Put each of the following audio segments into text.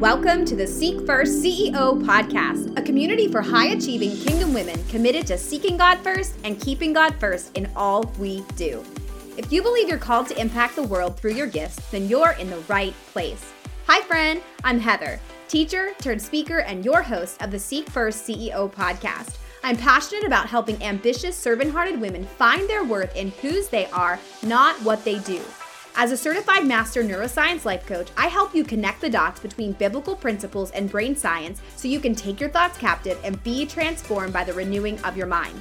Welcome to the Seek First CEO podcast, a community for high achieving kingdom women committed to seeking God first and keeping God first in all we do. If you believe you're called to impact the world through your gifts, then you're in the right place. Hi, friend, I'm Heather, teacher turned speaker and your host of the Seek First CEO podcast. I'm passionate about helping ambitious, servant hearted women find their worth in whose they are, not what they do. As a certified master neuroscience life coach, I help you connect the dots between biblical principles and brain science so you can take your thoughts captive and be transformed by the renewing of your mind.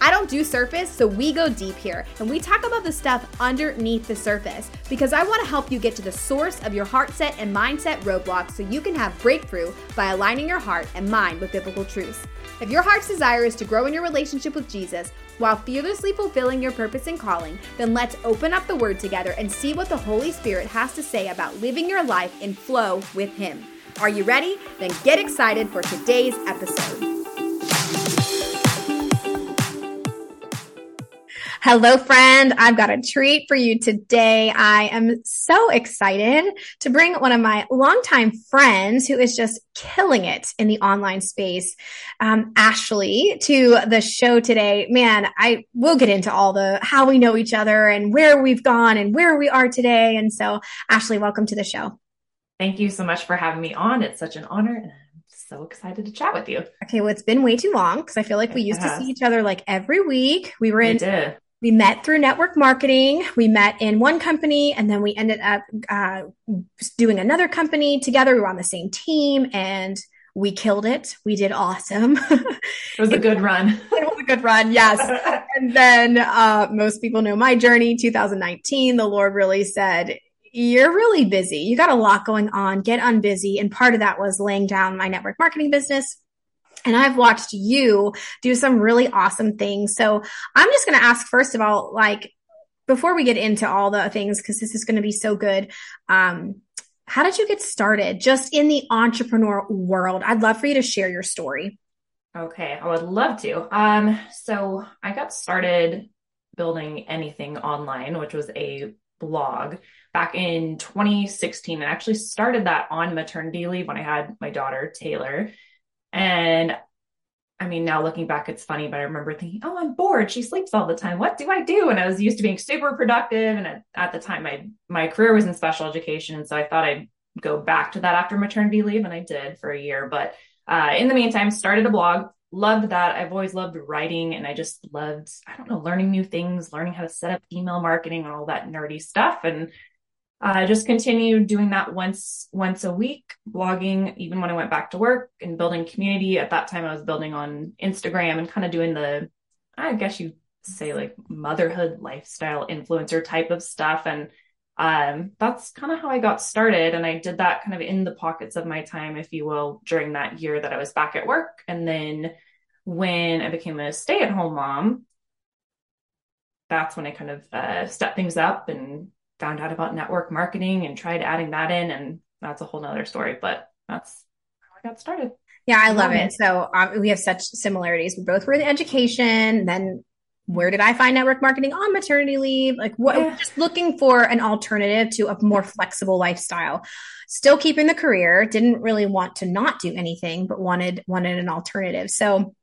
I don't do surface, so we go deep here and we talk about the stuff underneath the surface because I want to help you get to the source of your heart set and mindset roadblocks so you can have breakthrough by aligning your heart and mind with biblical truths. If your heart's desire is to grow in your relationship with Jesus, while fearlessly fulfilling your purpose and calling, then let's open up the Word together and see what the Holy Spirit has to say about living your life in flow with Him. Are you ready? Then get excited for today's episode. Hello, friend. I've got a treat for you today. I am so excited to bring one of my longtime friends who is just killing it in the online space, um, Ashley, to the show today. Man, I will get into all the how we know each other and where we've gone and where we are today. And so, Ashley, welcome to the show. Thank you so much for having me on. It's such an honor and I'm so excited to chat with you. Okay, well, it's been way too long because I feel like we used to see each other like every week. We were in we met through network marketing. We met in one company and then we ended up uh, doing another company together. We were on the same team and we killed it. We did awesome. it was a good run. it was a good run. Yes. and then, uh, most people know my journey, 2019. The Lord really said, you're really busy. You got a lot going on. Get unbusy. And part of that was laying down my network marketing business and I've watched you do some really awesome things. So I'm just going to ask first of all, like, before we get into all the things, because this is going to be so good. Um, how did you get started just in the entrepreneur world? I'd love for you to share your story. Okay, I would love to. Um, so I got started building anything online, which was a blog back in 2016. I actually started that on maternity leave when I had my daughter, Taylor. And I mean, now looking back, it's funny, but I remember thinking, oh, I'm bored. She sleeps all the time. What do I do? And I was used to being super productive. And at, at the time, my, my career was in special education. And so I thought I'd go back to that after maternity leave. And I did for a year. But uh, in the meantime, started a blog, loved that. I've always loved writing and I just loved, I don't know, learning new things, learning how to set up email marketing and all that nerdy stuff. And uh, just continued doing that once once a week, blogging even when I went back to work and building community. At that time, I was building on Instagram and kind of doing the, I guess you say like motherhood lifestyle influencer type of stuff. And um, that's kind of how I got started. And I did that kind of in the pockets of my time, if you will, during that year that I was back at work. And then when I became a stay at home mom, that's when I kind of uh, stepped things up and found out about network marketing and tried adding that in. And that's a whole nother story, but that's how I got started. Yeah, I love it. So um, we have such similarities. We both were in education. Then where did I find network marketing on maternity leave? Like what, yeah. just looking for an alternative to a more flexible lifestyle. Still keeping the career, didn't really want to not do anything, but wanted, wanted an alternative. So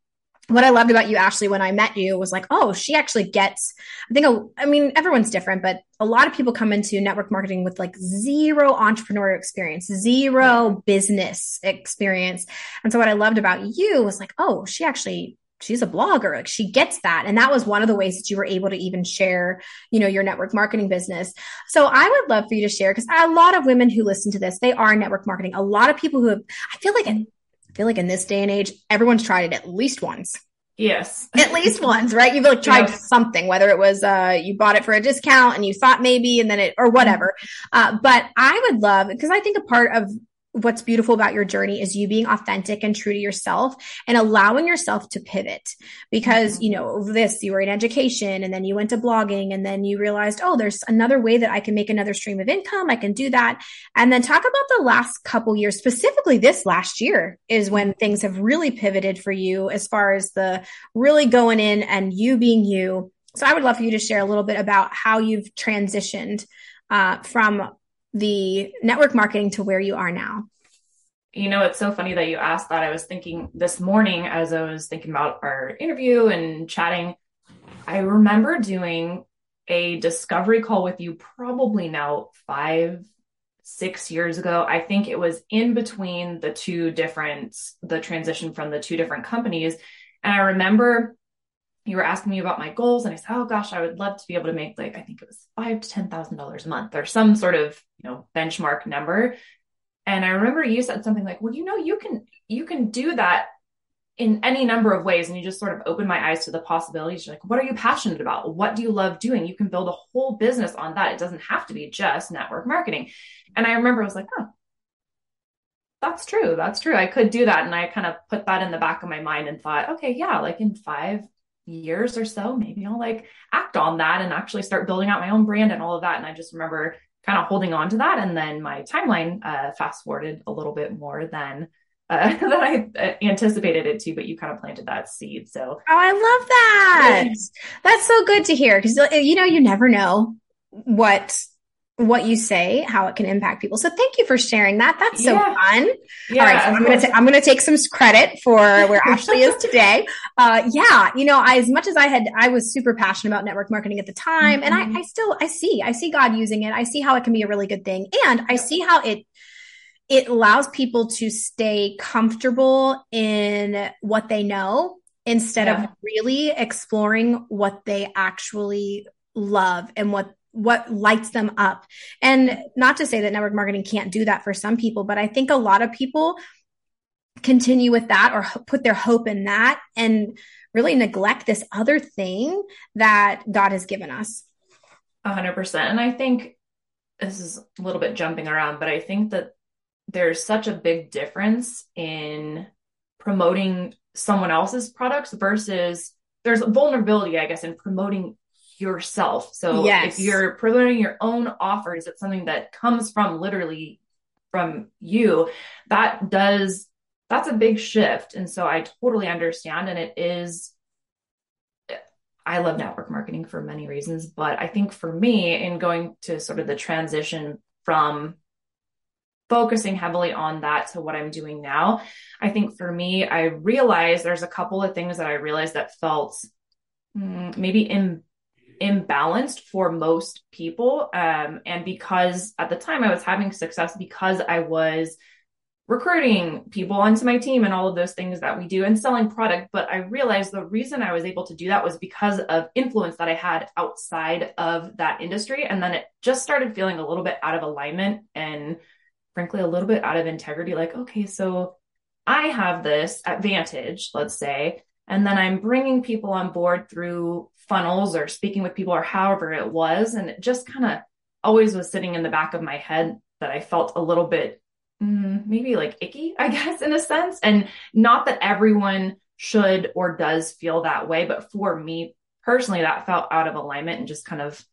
what I loved about you, Ashley, when I met you was like, oh, she actually gets, I think, I mean, everyone's different, but a lot of people come into network marketing with like zero entrepreneurial experience, zero business experience. And so what I loved about you was like, oh, she actually, she's a blogger. Like she gets that. And that was one of the ways that you were able to even share, you know, your network marketing business. So I would love for you to share because a lot of women who listen to this, they are network marketing. A lot of people who have, I feel like I feel like in this day and age, everyone's tried it at least once. Yes. at least once, right? You've like tried yeah. something, whether it was uh you bought it for a discount and you thought maybe and then it or whatever. Uh but I would love because I think a part of what's beautiful about your journey is you being authentic and true to yourself and allowing yourself to pivot. Because you know this you were in education and then you went to blogging and then you realized oh there's another way that i can make another stream of income. I can do that. And then talk about the last couple years specifically this last year is when things have really pivoted for you as far as the really going in and you being you. So i would love for you to share a little bit about how you've transitioned uh, from the network marketing to where you are now? You know, it's so funny that you asked that. I was thinking this morning as I was thinking about our interview and chatting, I remember doing a discovery call with you probably now five, six years ago. I think it was in between the two different, the transition from the two different companies. And I remember you were asking me about my goals and I said, Oh gosh, I would love to be able to make like, I think it was five to ten thousand dollars a month or some sort of, you know, benchmark number. And I remember you said something like, well, you know, you can, you can do that in any number of ways. And you just sort of opened my eyes to the possibilities. You're like, what are you passionate about? What do you love doing? You can build a whole business on that. It doesn't have to be just network marketing. And I remember I was like, oh, that's true. That's true. I could do that. And I kind of put that in the back of my mind and thought, okay, yeah, like in five years or so, maybe I'll like act on that and actually start building out my own brand and all of that. And I just remember kind of holding on to that. And then my timeline uh, fast forwarded a little bit more than uh, than I uh, anticipated it to, but you kind of planted that seed. So, oh, I love that. That's so good to hear because you know you never know what what you say, how it can impact people. So thank you for sharing that. That's so yeah. fun. Yeah, All right, so I'm gonna ta- I'm gonna take some credit for where Ashley is today. Uh, yeah, you know, I, as much as I had, I was super passionate about network marketing at the time, mm-hmm. and I, mm-hmm. I still I see I see God using it. I see how it can be a really good thing, and I see how it it allows people to stay comfortable in what they know instead yeah. of really exploring what they actually love and what what lights them up. And not to say that network marketing can't do that for some people, but I think a lot of people continue with that or put their hope in that and really neglect this other thing that God has given us. A hundred percent. And I think this is a little bit jumping around, but I think that there's such a big difference in promoting someone else's products versus there's vulnerability, I guess, in promoting yourself. So yes. if you're promoting your own offers, it's something that comes from literally from you. That does that's a big shift. And so I totally understand. And it is I love network marketing for many reasons, but I think for me, in going to sort of the transition from focusing heavily on that to what I'm doing now, I think for me, I realized there's a couple of things that I realized that felt mm, maybe in imbalanced for most people. Um, and because at the time I was having success because I was recruiting people onto my team and all of those things that we do and selling product. But I realized the reason I was able to do that was because of influence that I had outside of that industry. And then it just started feeling a little bit out of alignment and frankly, a little bit out of integrity. Like, okay, so I have this advantage, let's say, and then I'm bringing people on board through funnels or speaking with people or however it was. And it just kind of always was sitting in the back of my head that I felt a little bit mm, maybe like icky, I guess, in a sense. And not that everyone should or does feel that way, but for me personally, that felt out of alignment and just kind of,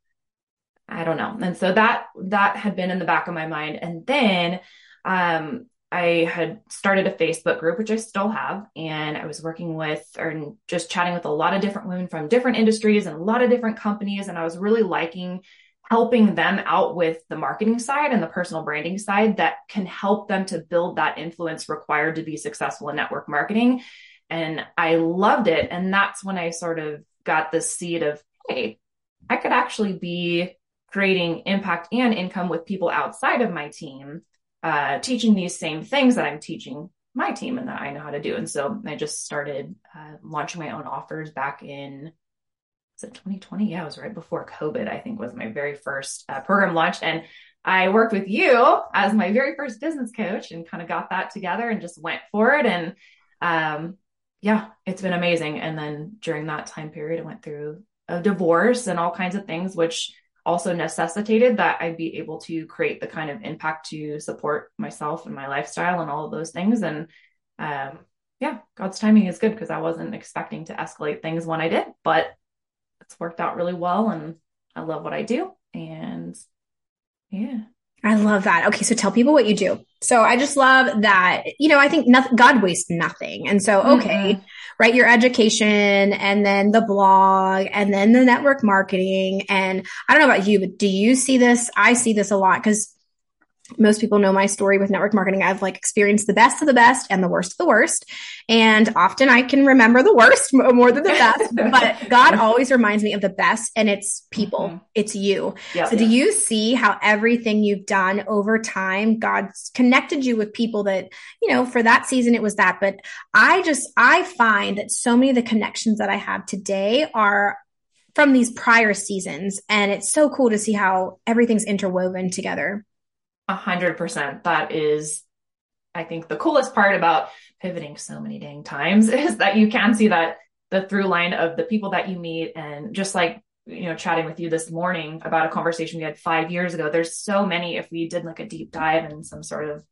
I don't know. And so that, that had been in the back of my mind. And then, um, I had started a Facebook group, which I still have, and I was working with or just chatting with a lot of different women from different industries and a lot of different companies. And I was really liking helping them out with the marketing side and the personal branding side that can help them to build that influence required to be successful in network marketing. And I loved it. And that's when I sort of got the seed of, hey, I could actually be creating impact and income with people outside of my team uh, teaching these same things that I'm teaching my team and that I know how to do. And so I just started uh, launching my own offers back in was it 2020? Yeah, it was right before COVID. I think was my very first uh, program launch, and I worked with you as my very first business coach and kind of got that together and just went for it. And um, yeah, it's been amazing. And then during that time period, I went through a divorce and all kinds of things, which also necessitated that I'd be able to create the kind of impact to support myself and my lifestyle and all of those things. And um, yeah, God's timing is good because I wasn't expecting to escalate things when I did, but it's worked out really well. And I love what I do. And yeah. I love that. Okay, so tell people what you do. So I just love that, you know, I think nothing, God wastes nothing. And so, okay, mm-hmm. Right, your education and then the blog and then the network marketing. And I don't know about you, but do you see this? I see this a lot because most people know my story with network marketing. I've like experienced the best of the best and the worst of the worst. And often I can remember the worst more than the best, but God always reminds me of the best and it's people. Mm-hmm. It's you. Yep. So do you see how everything you've done over time, God's connected you with people that, you know, for that season it was that, but I just, I find that so many of the connections that I have today are from these prior seasons. And it's so cool to see how everything's interwoven together. A hundred percent. That is, I think, the coolest part about pivoting so many dang times is that you can see that the through line of the people that you meet and just like you know chatting with you this morning about a conversation we had five years ago there's so many if we did like a deep dive and some sort of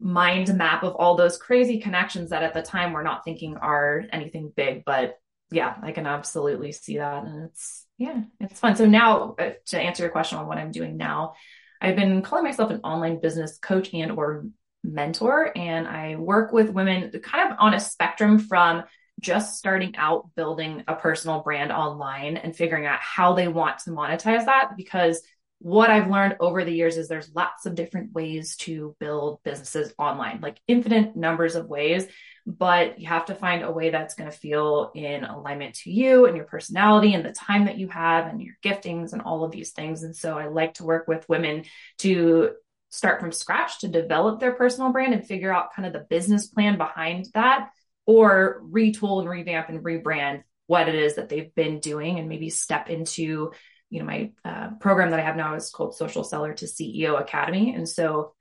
mind map of all those crazy connections that at the time we're not thinking are anything big but yeah i can absolutely see that and it's yeah it's fun so now uh, to answer your question on what i'm doing now I've been calling myself an online business coach and or mentor and I work with women kind of on a spectrum from just starting out building a personal brand online and figuring out how they want to monetize that because what I've learned over the years is there's lots of different ways to build businesses online, like infinite numbers of ways but you have to find a way that's going to feel in alignment to you and your personality and the time that you have and your giftings and all of these things. And so I like to work with women to start from scratch to develop their personal brand and figure out kind of the business plan behind that or retool and revamp and rebrand what it is that they've been doing and maybe step into you know my uh, program that i have now is called social seller to ceo academy and so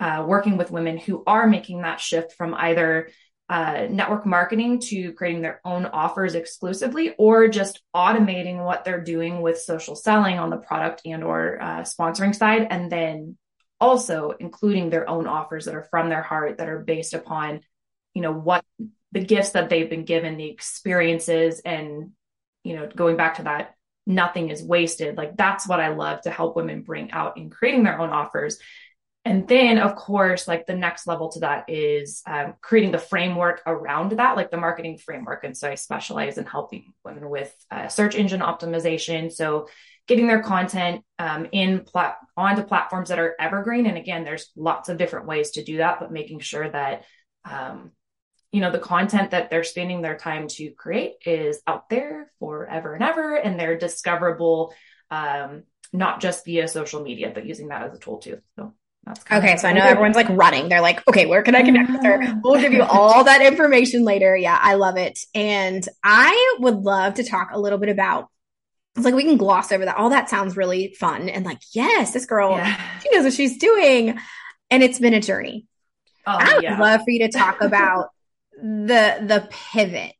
uh, working with women who are making that shift from either uh, network marketing to creating their own offers exclusively or just automating what they're doing with social selling on the product and or uh, sponsoring side and then also including their own offers that are from their heart that are based upon you know what the gifts that they've been given the experiences and you know going back to that nothing is wasted. Like that's what i love to help women bring out in creating their own offers and then, of course, like the next level to that is um, creating the framework around that, like the marketing framework. And so I specialize in helping women with uh, search engine optimization. So getting their content um, in plat- onto platforms that are evergreen. And again, there's lots of different ways to do that, but making sure that um, you know the content that they're spending their time to create is out there forever and ever, and they're discoverable um, not just via social media, but using that as a tool too. So okay, so I know everyone's like running. They're like, okay, where can I connect with her? We'll give you all that information later. Yeah, I love it. And I would love to talk a little bit about it's like we can gloss over that. All that sounds really fun and like, yes, this girl, yeah. she knows what she's doing. And it's been a journey. Oh, I would yeah. love for you to talk about the the pivot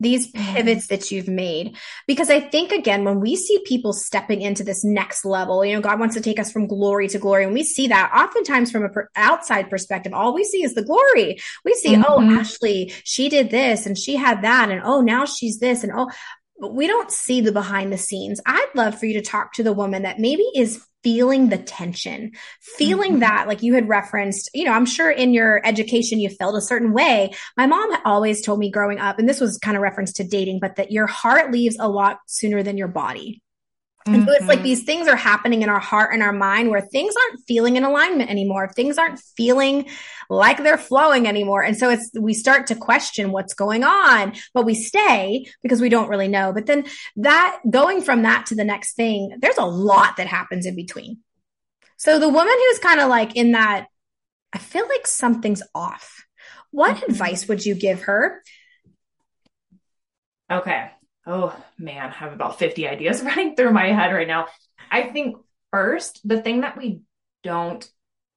these mm-hmm. pivots that you've made because i think again when we see people stepping into this next level you know god wants to take us from glory to glory and we see that oftentimes from a per- outside perspective all we see is the glory we see oh, mm-hmm. oh ashley she did this and she had that and oh now she's this and oh but we don't see the behind the scenes. I'd love for you to talk to the woman that maybe is feeling the tension, feeling mm-hmm. that, like you had referenced, you know, I'm sure in your education you felt a certain way. My mom always told me growing up, and this was kind of reference to dating, but that your heart leaves a lot sooner than your body. And mm-hmm. so it's like mm-hmm. these things are happening in our heart and our mind where things aren't feeling in alignment anymore. Things aren't feeling like they're flowing anymore. And so it's, we start to question what's going on, but we stay because we don't really know. But then that going from that to the next thing, there's a lot that happens in between. So the woman who's kind of like in that, I feel like something's off. What mm-hmm. advice would you give her? Okay oh man, I have about 50 ideas running through my head right now. I think first, the thing that we don't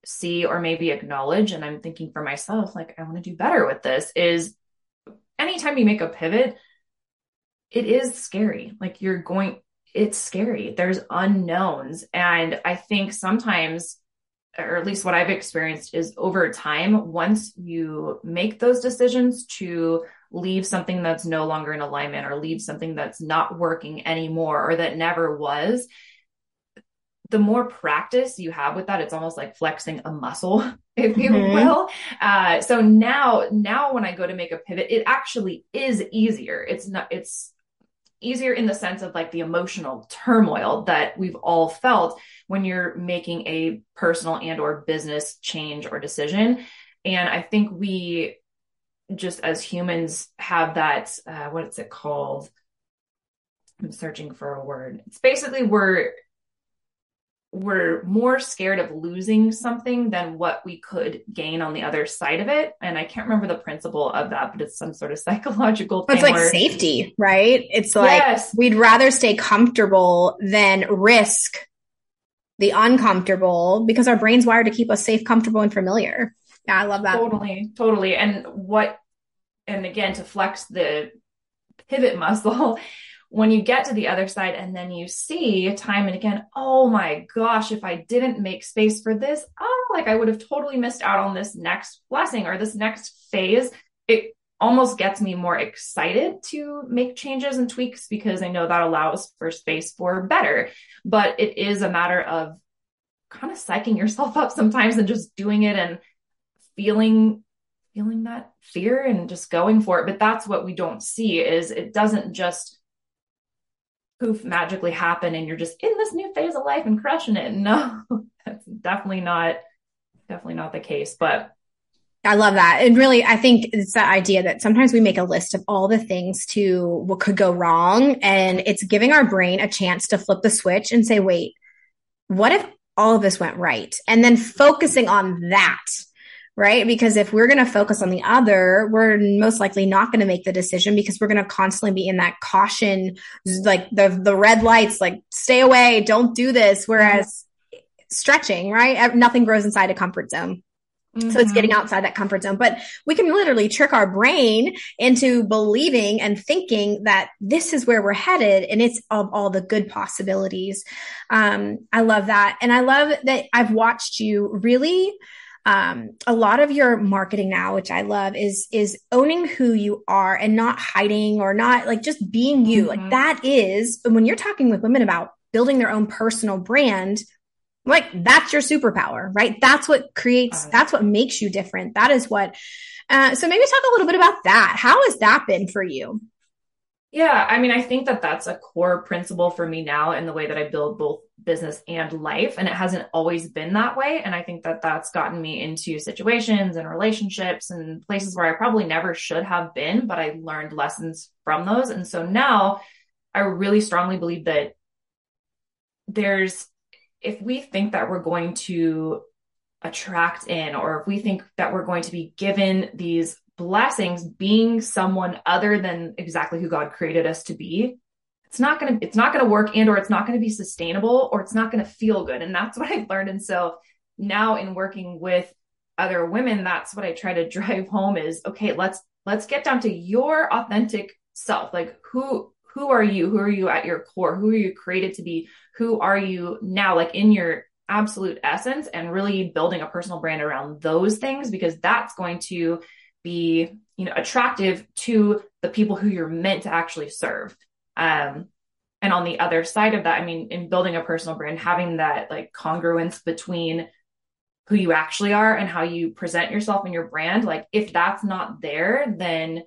see or maybe acknowledge, and I'm thinking for myself, like, I want to do better with this, is anytime you make a pivot, it is scary. Like, you're going, it's scary. There's unknowns. And I think sometimes, or at least what I've experienced, is over time, once you make those decisions to leave something that's no longer in alignment or leave something that's not working anymore or that never was the more practice you have with that it's almost like flexing a muscle if you mm-hmm. will uh, so now now when i go to make a pivot it actually is easier it's not it's easier in the sense of like the emotional turmoil that we've all felt when you're making a personal and or business change or decision. And i think we just as humans have that uh, what's it called? I'm searching for a word. It's basically we're we're more scared of losing something than what we could gain on the other side of it. And I can't remember the principle of that, but it's some sort of psychological thing. It's like where, safety, right? It's like yes. we'd rather stay comfortable than risk the uncomfortable because our brain's wired to keep us safe, comfortable, and familiar. Yeah, I love that. Totally, totally. And what, and again, to flex the pivot muscle when you get to the other side and then you see time and again, oh my gosh, if I didn't make space for this, oh, like I would have totally missed out on this next blessing or this next phase. It almost gets me more excited to make changes and tweaks because I know that allows for space for better. But it is a matter of kind of psyching yourself up sometimes and just doing it and feeling feeling that fear and just going for it but that's what we don't see is it doesn't just poof magically happen and you're just in this new phase of life and crushing it. No, that's definitely not definitely not the case. But I love that. And really, I think it's that idea that sometimes we make a list of all the things to what could go wrong. And it's giving our brain a chance to flip the switch and say, wait, what if all of this went right? And then focusing on that right? Because if we're going to focus on the other, we're most likely not going to make the decision because we're going to constantly be in that caution, like the, the red lights, like stay away, don't do this. Whereas mm-hmm. stretching, right? Nothing grows inside a comfort zone. Mm-hmm. So it's getting mm-hmm. outside that comfort zone, but we can literally trick our brain into believing and thinking that this is where we're headed and it's of all the good possibilities. Um, I love that. And I love that I've watched you really um, a lot of your marketing now, which I love, is is owning who you are and not hiding or not like just being you. Mm-hmm. Like that is when you're talking with women about building their own personal brand, like that's your superpower, right? That's what creates, that's what makes you different. That is what. Uh, so maybe talk a little bit about that. How has that been for you? Yeah, I mean, I think that that's a core principle for me now in the way that I build both business and life. And it hasn't always been that way. And I think that that's gotten me into situations and relationships and places where I probably never should have been, but I learned lessons from those. And so now I really strongly believe that there's, if we think that we're going to attract in, or if we think that we're going to be given these blessings being someone other than exactly who God created us to be, it's not going to it's not going to work and or it's not going to be sustainable or it's not going to feel good. And that's what I've learned. And so now in working with other women, that's what I try to drive home is okay, let's let's get down to your authentic self. Like who who are you? Who are you at your core? Who are you created to be? Who are you now like in your absolute essence and really building a personal brand around those things because that's going to be you know attractive to the people who you're meant to actually serve um and on the other side of that i mean in building a personal brand having that like congruence between who you actually are and how you present yourself and your brand like if that's not there then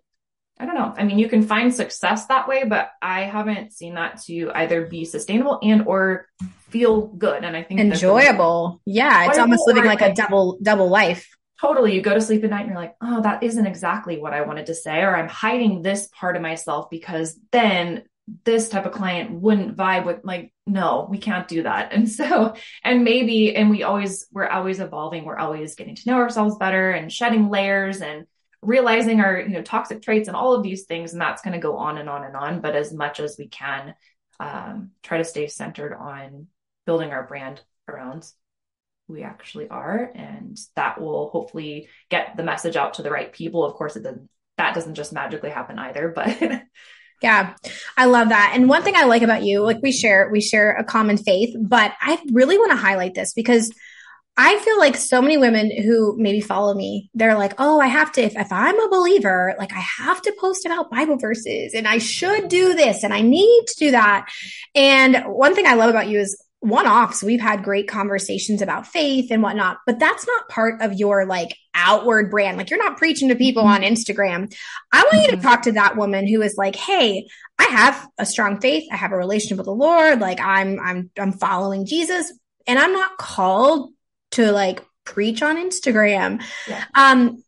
I don't know. I mean, you can find success that way, but I haven't seen that to either be sustainable and or feel good. And I think enjoyable. Yeah, it's almost living like, like a double double life totally you go to sleep at night and you're like oh that isn't exactly what i wanted to say or i'm hiding this part of myself because then this type of client wouldn't vibe with like no we can't do that. And so and maybe and we always we're always evolving. We're always getting to know ourselves better and shedding layers and realizing our you know toxic traits and all of these things. And that's going to go on and on and on. But as much as we can um, try to stay centered on building our brand around we actually are. And that will hopefully get the message out to the right people. Of course it doesn't that doesn't just magically happen either but yeah i love that and one thing i like about you like we share we share a common faith but i really want to highlight this because I feel like so many women who maybe follow me, they're like, oh, I have to, if, if I'm a believer, like I have to post about Bible verses and I should do this and I need to do that. And one thing I love about you is one offs. We've had great conversations about faith and whatnot, but that's not part of your like outward brand. Like you're not preaching to people on Instagram. I want you to mm-hmm. talk to that woman who is like, Hey, I have a strong faith. I have a relationship with the Lord. Like I'm, I'm, I'm following Jesus and I'm not called to like preach on Instagram. Yeah. Um,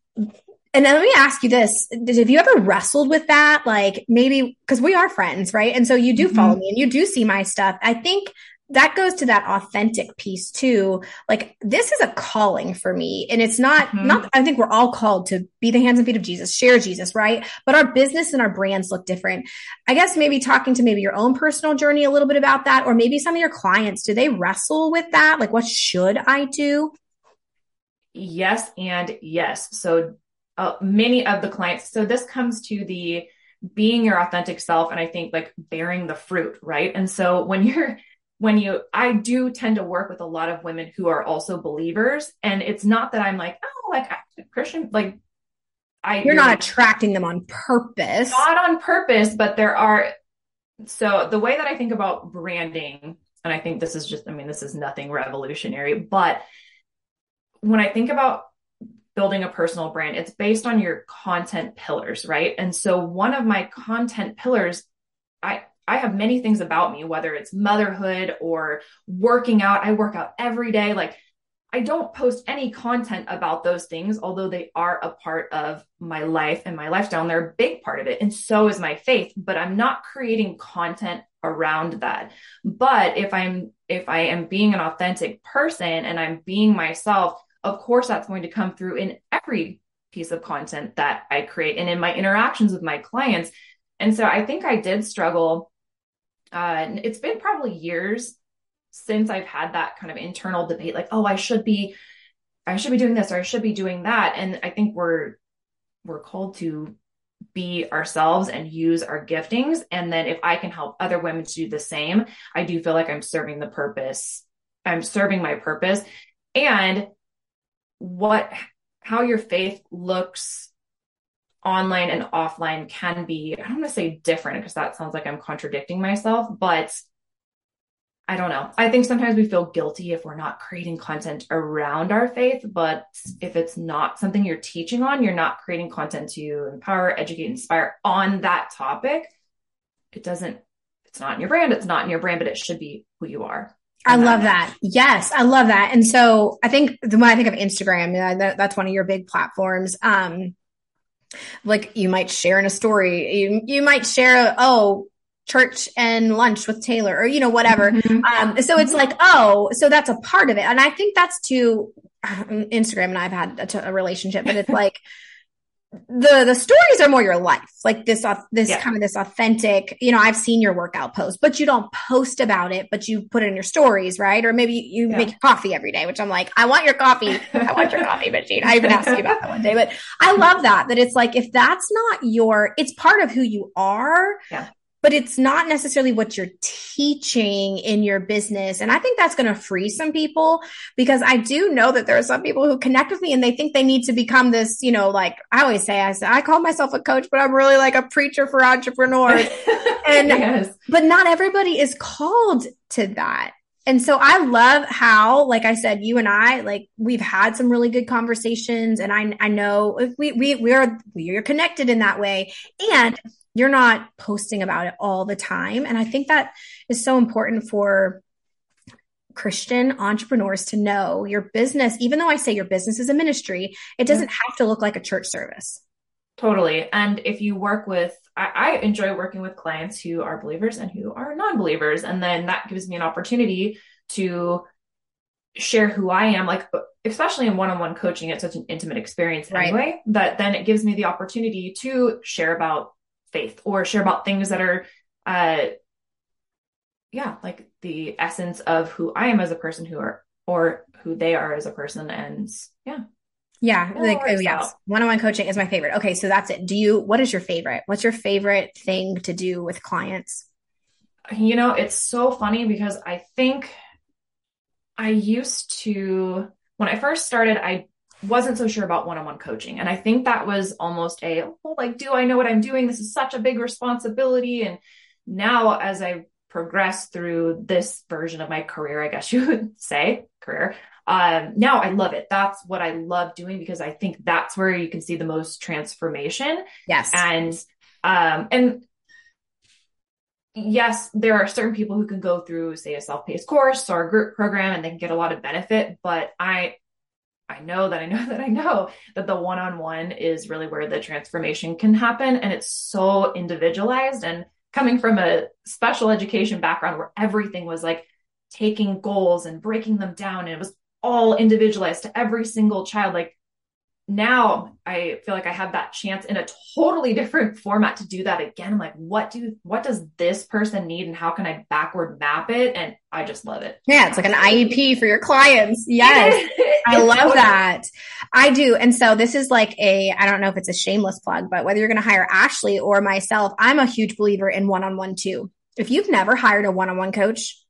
and then let me ask you this. Have you ever wrestled with that? Like maybe because we are friends, right? And so you do follow mm-hmm. me and you do see my stuff. I think that goes to that authentic piece too. Like this is a calling for me. And it's not, mm-hmm. not, I think we're all called to be the hands and feet of Jesus, share Jesus, right? But our business and our brands look different. I guess maybe talking to maybe your own personal journey a little bit about that, or maybe some of your clients, do they wrestle with that? Like what should I do? Yes. And yes. So uh, many of the clients, so this comes to the, being your authentic self and i think like bearing the fruit right and so when you're when you i do tend to work with a lot of women who are also believers. And it's not that i'm like oh like christian. Like i you're not attracting them on purpose. Not on purpose but there are so the way that i think about branding and i think this is just i mean this is nothing revolutionary but when i think about building a personal brand it's based on your content pillars right? And so one of my content pillars i I have many things about me, whether it's motherhood or working out. I work out every day. Like I don't post any content about those things, although they are a part of my life and my lifestyle. And they're a big part of it. And so is my faith, but I'm not creating content around that. But if I'm, if I am being an authentic person and I'm being myself, of course, that's going to come through in every piece of content that I create and in my interactions with my clients. And so I think I did struggle uh, it's been probably years since I've had that kind of internal debate, like, oh, I should be, I should be doing this or I should be doing that. And I think we're, we're called to be ourselves and use our giftings. And then if I can help other women to do the same, I do feel like I'm serving the purpose. I'm serving my purpose and what, how your faith looks online and offline can be, I don't want to say different because that sounds like I'm contradicting myself, but I don't know. I think sometimes we feel guilty if we're not creating content around our faith, but if it's not something you're teaching on, you're not creating content to empower, educate, inspire on that topic. It doesn't, it's not in your brand, it's not in your brand, but it should be who you are. I love that. Yes, I love that. And so I think the when I think of Instagram, that's one of your big platforms. Um, like you might share in a story. You, you might share oh church and lunch with taylor or you know whatever. Mm-hmm. um, so it's like oh so that's a part of it. And i think that's too instagram and i've had a, a relationship but it's like the the stories are more your life like this this yeah. kind of this authentic you know i've seen your workout post but you don't post about it but you put it in your stories right or maybe you yeah. make coffee every day which i'm like i want your coffee i want your coffee machine i even asked you about that one day but i love that that it's like if that's not your it's part of who you are yeah but it's not necessarily what you're teaching in your business. And I think that's going to free some people because I do know that there are some people who connect with me and they think they need to become this, you know, like I always say, I say, I call myself a coach, but I'm really like a preacher for entrepreneurs. and, yes. but not everybody is called to that. And so I love how, like I said, you and I, like we've had some really good conversations and I, I know we, we, we are, we are connected in that way. And you're not posting about it all the time. And I think that is so important for Christian entrepreneurs to know your business, even though I say your business is a ministry, it doesn't have to look like a church service. Totally. And if you work with, I, I enjoy working with clients who are believers and who are non believers. And then that gives me an opportunity to share who I am, like, especially in one on one coaching, it's such an intimate experience right. anyway, that then it gives me the opportunity to share about faith or share about things that are uh yeah like the essence of who i am as a person who are or who they are as a person. And yeah. Yeah like oh yes. one-on-one coaching is my favorite. Okay so that's it. Do you what is your favorite? What's your favorite thing to do with clients? You know it's so funny because i think i used to when i first started i wasn't so sure about one-on-one coaching and i think that was almost a oh, like do i know what i'm doing this is such a big responsibility and now as i progress through this version of my career, I guess you would say career. Um, now I love it. That's what I love doing because I think that's where you can see the most transformation. Yes. And, um, and yes, there are certain people who can go through, say, a self-paced course or a group program and they can get a lot of benefit, but I, I know that I know that I know that the one-on-one is really where the transformation can happen. And it's so individualized and coming from a special education background where everything was like taking goals and breaking them down and it was all individualized to every single child. Like now I feel like I have that chance in a totally different format to do that again. I'm like, what do, what does this person need and how can I backward map it? And I just love it. Yeah. It's like an IEP for your clients. Yes. I love that. I do. And so this is like a, I don't know if it's a shameless plug, but whether you're going to hire Ashley or myself, I'm a huge believer in one-on-one too. If you've never hired a one-on-one coach,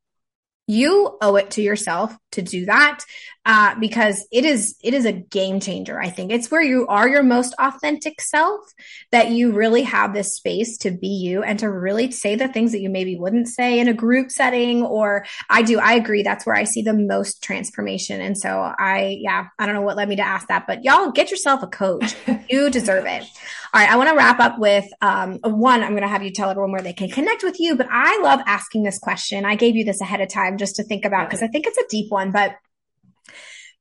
you owe it to yourself to do that uh, because it is it is a game changer i think. It's where you are your most authentic self that you really have this space to be you and to really say the things that you maybe wouldn't say in a group setting or i do i agree. That's where i see the most transformation. And so i yeah i don't know what led me to ask that but y'all get yourself a coach. You deserve it all right, I want to wrap up with um, one. I'm going to have you tell everyone where they can connect with you, but I love asking this question. I gave you this ahead of time just to think about because I think it's a deep one. But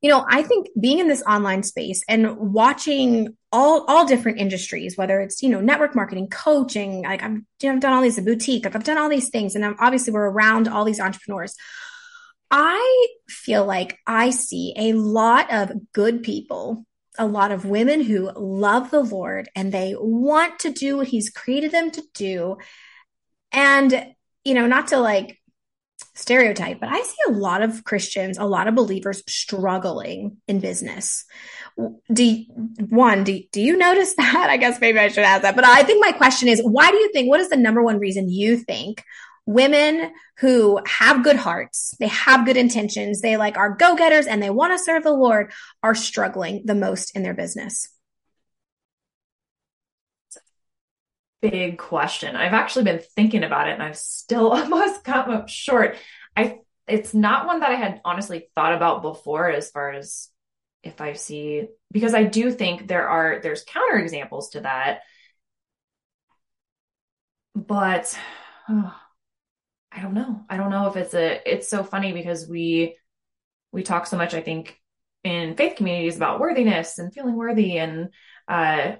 you know, I think being in this online space and watching all all different industries, whether it's you know network marketing, coaching, like I've, you know, I've done all these boutique, like I've done all these things, and I'm, obviously we're around all these entrepreneurs. I feel like I see a lot of good people a lot of women who love the Lord and they want to do what He's created them to do. And, you know, not to like stereotype, but I see a lot of Christians, a lot of believers struggling in business. Do you, one, do, do you notice that? I guess maybe I should ask that. But I think my question is why do you think, what is the number one reason you think women who have good hearts, they have good intentions, they like are go getters and they want to serve the Lord are struggling the most in their business? Big question. I've actually been thinking about it and I've still almost come up short. I it's not one that I had honestly thought about before as far as if I see because I do think there are there's counter examples to that. But oh, I don't know. I don't know if it's a, it's so funny because we, we talk so much, I think, in faith communities about worthiness and feeling worthy. And, uh,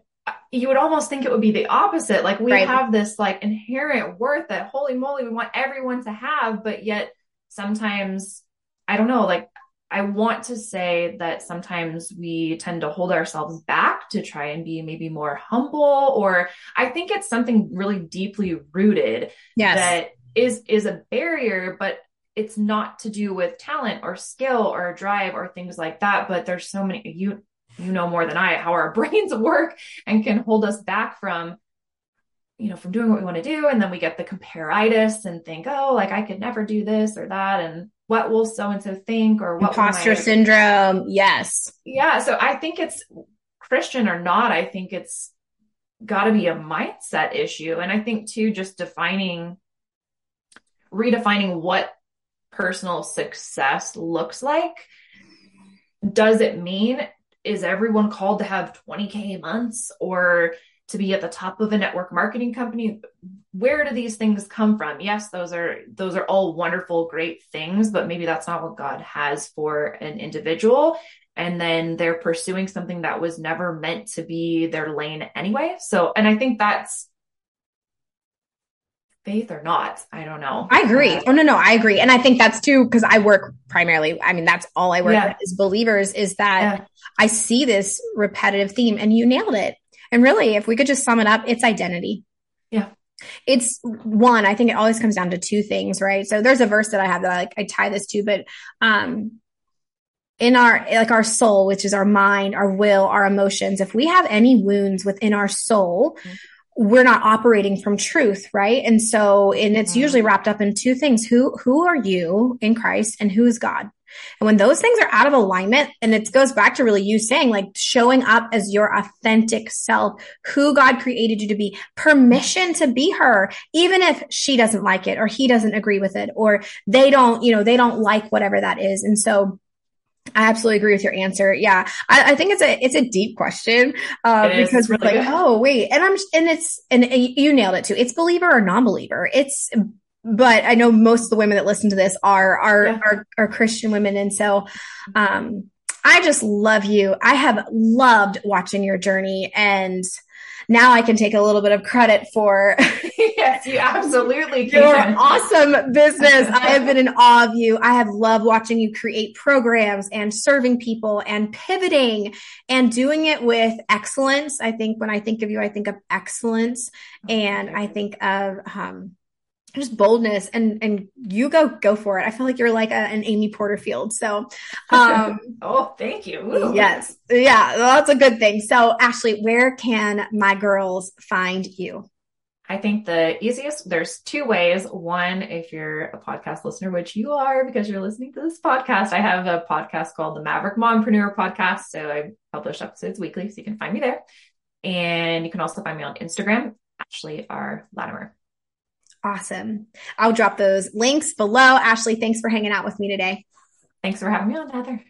you would almost think it would be the opposite. Like we right. have this like inherent worth that holy moly, we want everyone to have, but yet sometimes I don't know, like I want to say that sometimes we tend to hold ourselves back to try and be maybe more humble, or I think it's something really deeply rooted yes. that is is a barrier but it's not to do with talent or skill or drive or things like that but there's so many you you know more than i how our brains work and can hold us back from you know from doing what we want to do. And then we get the comparitis and think oh like i could never do this or that and what will so and so think? Or what imposter syndrome. Yes. Yeah so i think it's christian or not i think it's got to be a mindset issue. And i think too just defining redefining what personal success looks like. Does it mean is everyone called to have 20k months or to be at the top of a network marketing company? Where do these things come from? Yes those are those are all wonderful great things but maybe that's not what god has for an individual. And then they're pursuing something that was never meant to be their lane anyway. So and i think that's faith or not. I don't know. I agree. Uh, oh no, no, I agree. And I think that's too because I work primarily, I mean, that's all I work yeah. with is believers, is that yeah. I see this repetitive theme and you nailed it. And really, if we could just sum it up, it's identity. Yeah. It's one, I think it always comes down to two things, right? So there's a verse that I have that I, like I tie this to, but um in our like our soul which is our mind our will our emotions if we have any wounds within our soul mm-hmm we're not operating from truth, right? And so, and it's Mm-hmm. usually wrapped up in two things. Who, who are you in Christ and who is God? And when those things are out of alignment, and it goes back to really you saying, like showing up as your authentic self, who God created you to be, permission to be her, even if she doesn't like it or he doesn't agree with it or they don't, you know, they don't like whatever that is. And so, I absolutely agree with your answer. Yeah, I, I think it's a it's a deep question uh, because we're really like, good. oh wait, and I'm and it's and you nailed it too. It's believer or non-believer. It's but I know most of the women that listen to this are are Yeah. are, are Christian women, and so um, I just love you. I have loved watching your journey, and now I can take a little bit of credit for yes, you absolutely can. your awesome business. I have been in awe of you. I have loved watching you create programs and serving people and pivoting and doing it with excellence. I think when I think of you, I think of excellence and I think of, um, just boldness and and you go go for it. I feel like you're like a, an Amy Porterfield. So um Oh, thank you. Ooh. yes. Yeah, well, that's a good thing. So Ashley, where can my girls find you? I think the easiest, there's two ways. One, if you're a podcast listener, which you are because you're listening to this podcast, I have a podcast called the Maverick Mompreneur Podcast. So I publish episodes weekly, so you can find me there. And you can also find me on Instagram, Ashley R. Latimer. Awesome. I'll drop those links below. Ashley, thanks for hanging out with me today. Thanks for having me on, Heather.